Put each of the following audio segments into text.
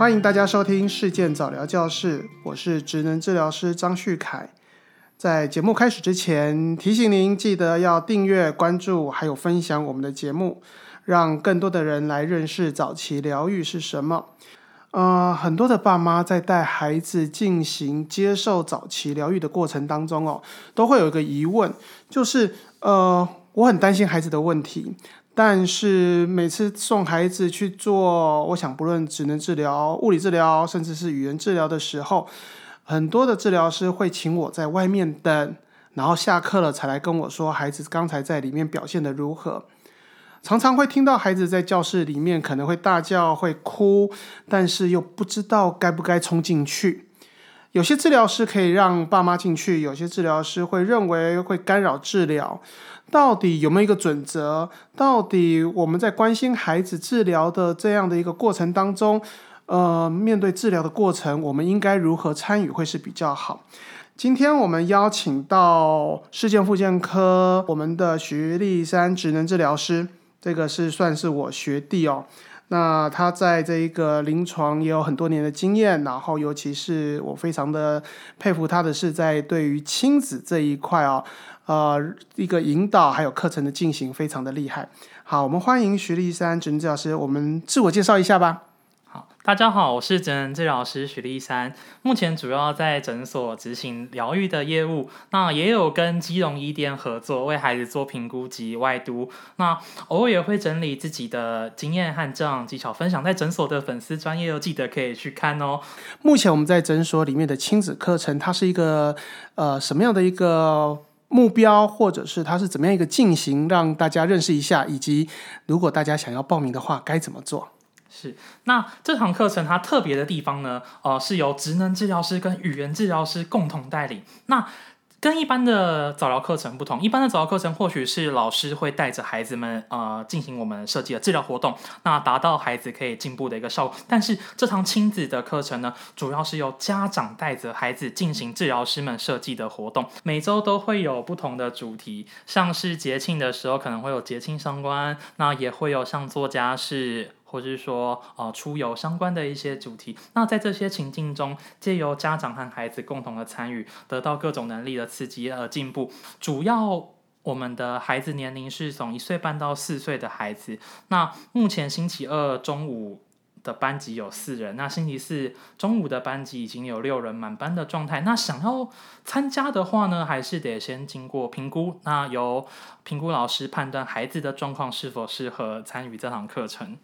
欢迎大家收听事件早疗教室，我是职能治疗师张旭凯。在节目开始之前，提醒您记得要订阅、关注，还有分享我们的节目，让更多的人来认识早期疗愈是什么。呃，很多的爸妈在带孩子进行接受早期疗愈的过程当中哦，都会有一个疑问，就是呃，我很担心孩子的问题，但是每次送孩子去做，我想不论职能治疗、物理治疗，甚至是语言治疗的时候，很多的治疗师会请我在外面等，然后下课了才来跟我说孩子刚才在里面表现的如何。常常会听到孩子在教室里面可能会大叫、会哭，但是又不知道该不该冲进去。有些治疗师可以让爸妈进去，有些治疗师会认为会干扰治疗。到底有没有一个准则？到底我们在关心孩子治疗的这样的一个过程当中，呃，面对治疗的过程，我们应该如何参与会是比较好？今天我们邀请到世健复健科我们的徐立山职能治疗师。这个是算是我学弟哦，那他在这一个临床也有很多年的经验，然后尤其是我非常的佩服他的是在对于亲子这一块哦，呃，一个引导还有课程的进行非常的厉害。好，我们欢迎徐立山主任老师，我们自我介绍一下吧。大家好，我是职能治疗师许立山，目前主要在诊所执行疗愈的业务，那也有跟基隆医店合作，为孩子做评估及外督，那偶尔也会整理自己的经验和这样技巧分享在诊所的粉丝专业哦，记得可以去看哦。目前我们在诊所里面的亲子课程，它是一个呃什么样的一个目标，或者是它是怎么样一个进行，让大家认识一下，以及如果大家想要报名的话，该怎么做？是，那这堂课程它特别的地方呢，呃，是由职能治疗师跟语言治疗师共同带领。那跟一般的早疗课程不同，一般的早疗课程或许是老师会带着孩子们呃进行我们设计的治疗活动，那达到孩子可以进步的一个效果。但是这堂亲子的课程呢，主要是由家长带着孩子进行治疗师们设计的活动，每周都会有不同的主题，像是节庆的时候可能会有节庆相关，那也会有像作家是。或者是说，呃，出游相关的一些主题。那在这些情境中，借由家长和孩子共同的参与，得到各种能力的刺激而进步。主要我们的孩子年龄是从一岁半到四岁的孩子。那目前星期二中午的班级有四人，那星期四中午的班级已经有六人满班的状态。那想要参加的话呢，还是得先经过评估，那由评估老师判断孩子的状况是否适合参与这堂课程。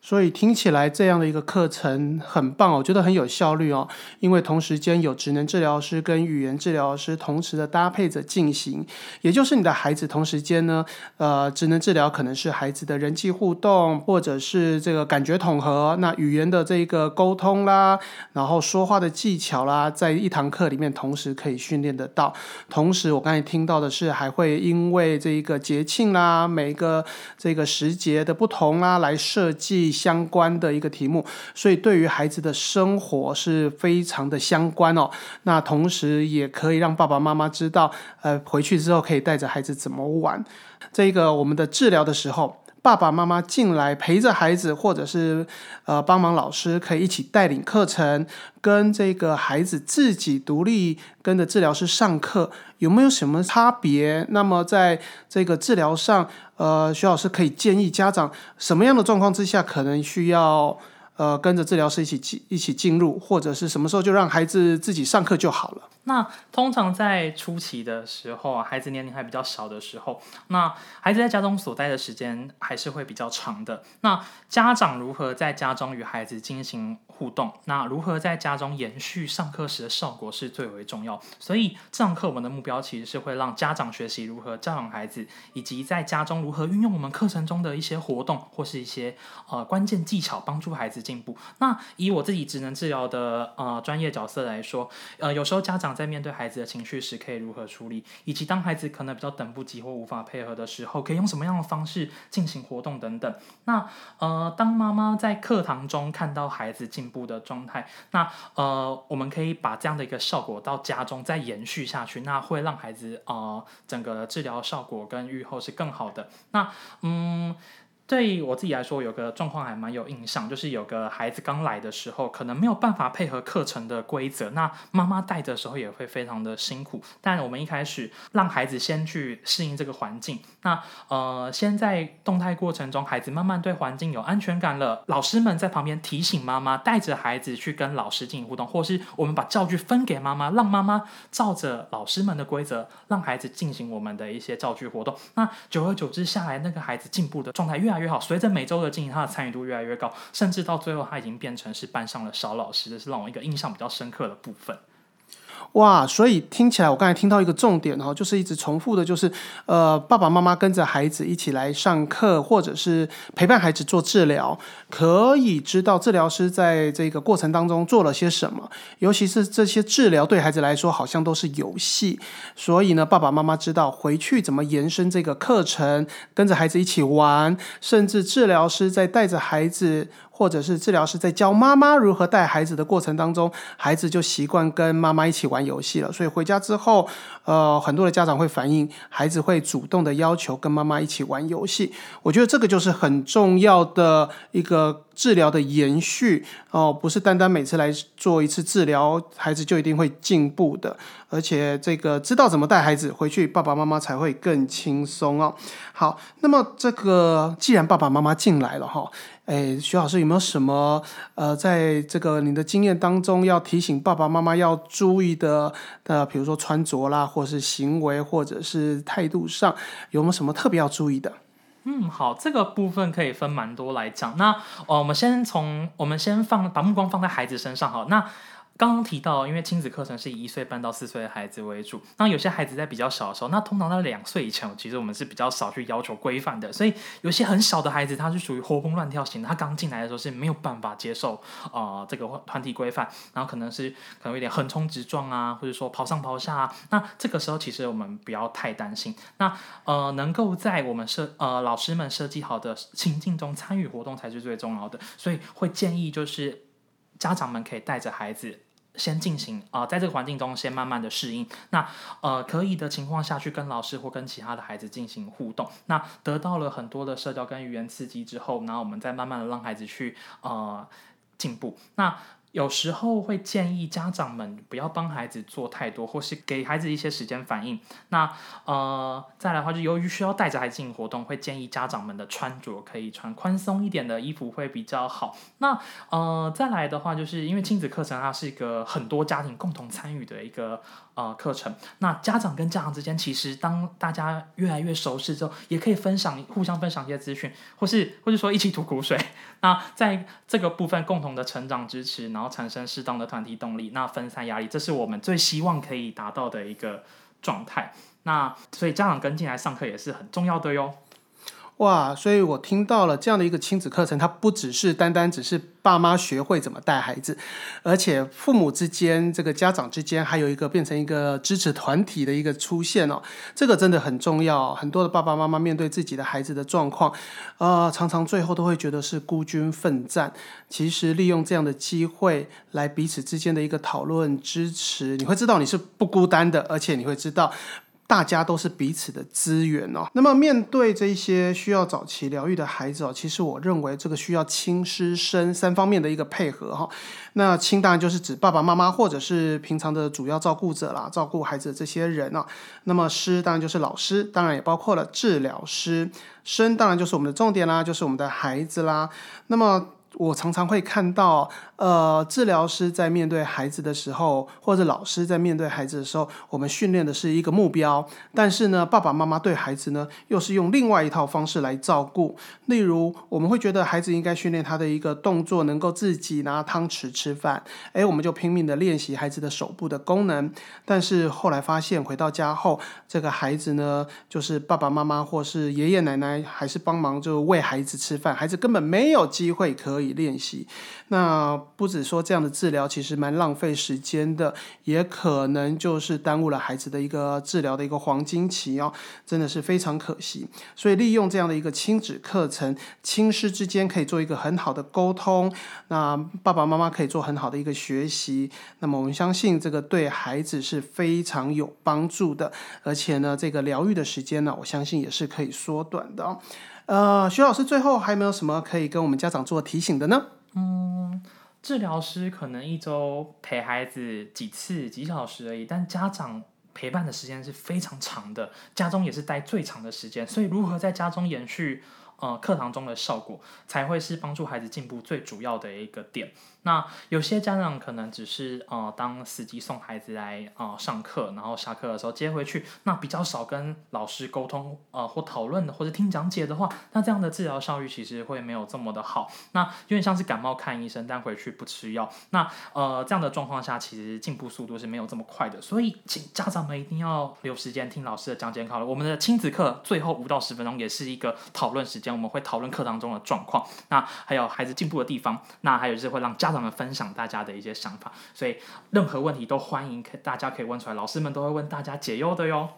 所以听起来这样的一个课程很棒，我觉得很有效率哦。因为同时间有职能治疗师跟语言治疗师同时的搭配着进行，也就是你的孩子同时间呢，呃，职能治疗可能是孩子的人际互动，或者是这个感觉统合，那语言的这个沟通啦，然后说话的技巧啦，在一堂课里面同时可以训练得到。同时，我刚才听到的是还会因为这一个节庆啦，每一个这个时节的不同啦，来设计。相关的一个题目，所以对于孩子的生活是非常的相关哦。那同时也可以让爸爸妈妈知道，呃，回去之后可以带着孩子怎么玩。这个我们的治疗的时候，爸爸妈妈进来陪着孩子，或者是呃帮忙老师可以一起带领课程，跟这个孩子自己独立跟着治疗师上课，有没有什么差别？那么在这个治疗上。呃，徐老师可以建议家长什么样的状况之下可能需要呃跟着治疗师一起进一起进入，或者是什么时候就让孩子自己上课就好了。那通常在初期的时候，孩子年龄还比较小的时候，那孩子在家中所待的时间还是会比较长的。那家长如何在家中与孩子进行互动？那如何在家中延续上课时的效果是最为重要。所以这堂课我们的目标其实是会让家长学习如何教养孩子，以及在家中如何运用我们课程中的一些活动或是一些呃关键技巧，帮助孩子进步。那以我自己职能治疗的呃专业角色来说，呃有时候家长。在面对孩子的情绪时，可以如何处理？以及当孩子可能比较等不及或无法配合的时候，可以用什么样的方式进行活动等等。那呃，当妈妈在课堂中看到孩子进步的状态，那呃，我们可以把这样的一个效果到家中再延续下去，那会让孩子呃整个治疗效果跟愈后是更好的。那嗯。对我自己来说，有个状况还蛮有印象，就是有个孩子刚来的时候，可能没有办法配合课程的规则，那妈妈带的时候也会非常的辛苦。但我们一开始让孩子先去适应这个环境，那呃，先在动态过程中，孩子慢慢对环境有安全感了，老师们在旁边提醒妈妈，带着孩子去跟老师进行互动，或是我们把教具分给妈妈，让妈妈照着老师们的规则，让孩子进行我们的一些教具活动。那久而久之下来，那个孩子进步的状态越越好。随着每周的进行，他的参与度越来越高，甚至到最后，他已经变成是班上的小老师，这是让我一个印象比较深刻的部分。哇，所以听起来，我刚才听到一个重点哦，就是一直重复的，就是呃，爸爸妈妈跟着孩子一起来上课，或者是陪伴孩子做治疗，可以知道治疗师在这个过程当中做了些什么。尤其是这些治疗对孩子来说，好像都是游戏，所以呢，爸爸妈妈知道回去怎么延伸这个课程，跟着孩子一起玩，甚至治疗师在带着孩子。或者是治疗师在教妈妈如何带孩子的过程当中，孩子就习惯跟妈妈一起玩游戏了。所以回家之后，呃，很多的家长会反映，孩子会主动的要求跟妈妈一起玩游戏。我觉得这个就是很重要的一个治疗的延续哦，不是单单每次来做一次治疗，孩子就一定会进步的。而且这个知道怎么带孩子回去，爸爸妈妈才会更轻松哦。好，那么这个既然爸爸妈妈进来了哈。哎，徐老师有没有什么呃，在这个你的经验当中要提醒爸爸妈妈要注意的呃，比如说穿着啦，或是行为，或者是态度上，有没有什么特别要注意的？嗯，好，这个部分可以分蛮多来讲。那呃，我们先从我们先放把目光放在孩子身上好。那刚刚提到，因为亲子课程是以一岁半到四岁的孩子为主，那有些孩子在比较小的时候，那通常在两岁以前，其实我们是比较少去要求规范的，所以有些很小的孩子，他是属于活蹦乱跳型的，他刚进来的时候是没有办法接受啊这个团体规范，然后可能是可能有点横冲直撞啊，或者说跑上跑下啊，那这个时候其实我们不要太担心，那呃能够在我们设呃老师们设计好的情境中参与活动才是最重要的，所以会建议就是家长们可以带着孩子。先进行啊，在这个环境中先慢慢的适应。那呃，可以的情况下去跟老师或跟其他的孩子进行互动。那得到了很多的社交跟语言刺激之后，然后我们再慢慢的让孩子去呃进步。那有时候会建议家长们不要帮孩子做太多，或是给孩子一些时间反应。那呃，再来的话，就由于需要带着孩子进行活动，会建议家长们的穿着可以穿宽松一点的衣服会比较好。那呃，再来的话，就是因为亲子课程它是一个很多家庭共同参与的一个。呃，课程那家长跟家长之间，其实当大家越来越熟识之后，也可以分享互相分享一些资讯，或是或者说一起吐苦水。那在这个部分共同的成长支持，然后产生适当的团体动力，那分散压力，这是我们最希望可以达到的一个状态。那所以家长跟进来上课也是很重要的哟。哇，所以我听到了这样的一个亲子课程，它不只是单单只是爸妈学会怎么带孩子，而且父母之间、这个家长之间，还有一个变成一个支持团体的一个出现哦，这个真的很重要。很多的爸爸妈妈面对自己的孩子的状况，呃，常常最后都会觉得是孤军奋战。其实利用这样的机会来彼此之间的一个讨论、支持，你会知道你是不孤单的，而且你会知道。大家都是彼此的资源哦。那么面对这些需要早期疗愈的孩子哦，其实我认为这个需要亲师生三方面的一个配合哈。那亲当然就是指爸爸妈妈或者是平常的主要照顾者啦，照顾孩子的这些人啊。那么师当然就是老师，当然也包括了治疗师。生当然就是我们的重点啦，就是我们的孩子啦。那么我常常会看到。呃，治疗师在面对孩子的时候，或者老师在面对孩子的时候，我们训练的是一个目标，但是呢，爸爸妈妈对孩子呢，又是用另外一套方式来照顾。例如，我们会觉得孩子应该训练他的一个动作，能够自己拿汤匙吃饭，诶，我们就拼命的练习孩子的手部的功能。但是后来发现，回到家后，这个孩子呢，就是爸爸妈妈或是爷爷奶奶还是帮忙就喂孩子吃饭，孩子根本没有机会可以练习。那不止说这样的治疗其实蛮浪费时间的，也可能就是耽误了孩子的一个治疗的一个黄金期哦，真的是非常可惜。所以利用这样的一个亲子课程，亲师之间可以做一个很好的沟通，那爸爸妈妈可以做很好的一个学习。那么我们相信这个对孩子是非常有帮助的，而且呢，这个疗愈的时间呢，我相信也是可以缩短的。呃，徐老师最后还有没有什么可以跟我们家长做提醒的呢？嗯治疗师可能一周陪孩子几次几小时而已，但家长陪伴的时间是非常长的，家中也是待最长的时间，所以如何在家中延续呃课堂中的效果，才会是帮助孩子进步最主要的一个点。那有些家长可能只是呃当司机送孩子来呃上课，然后下课的时候接回去，那比较少跟老师沟通呃或讨论的或者听讲解的话，那这样的治疗效率其实会没有这么的好。那有点像是感冒看医生，但回去不吃药。那呃这样的状况下，其实进步速度是没有这么快的。所以请家长们一定要留时间听老师的讲解考了。我们的亲子课最后五到十分钟也是一个讨论时间，我们会讨论课堂中的状况，那还有孩子进步的地方，那还有就是会让家长们分享大家的一些想法。所以任何问题都欢迎可大家可以问出来，老师们都会问大家解忧的哟。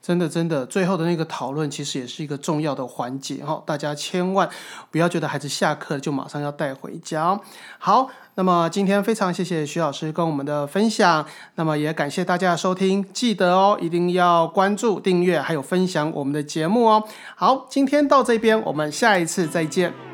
真的，真的，最后的那个讨论其实也是一个重要的环节哈，大家千万不要觉得孩子下课就马上要带回家。好，那么今天非常谢谢徐老师跟我们的分享，那么也感谢大家的收听，记得哦，一定要关注、订阅还有分享我们的节目哦。好，今天到这边，我们下一次再见。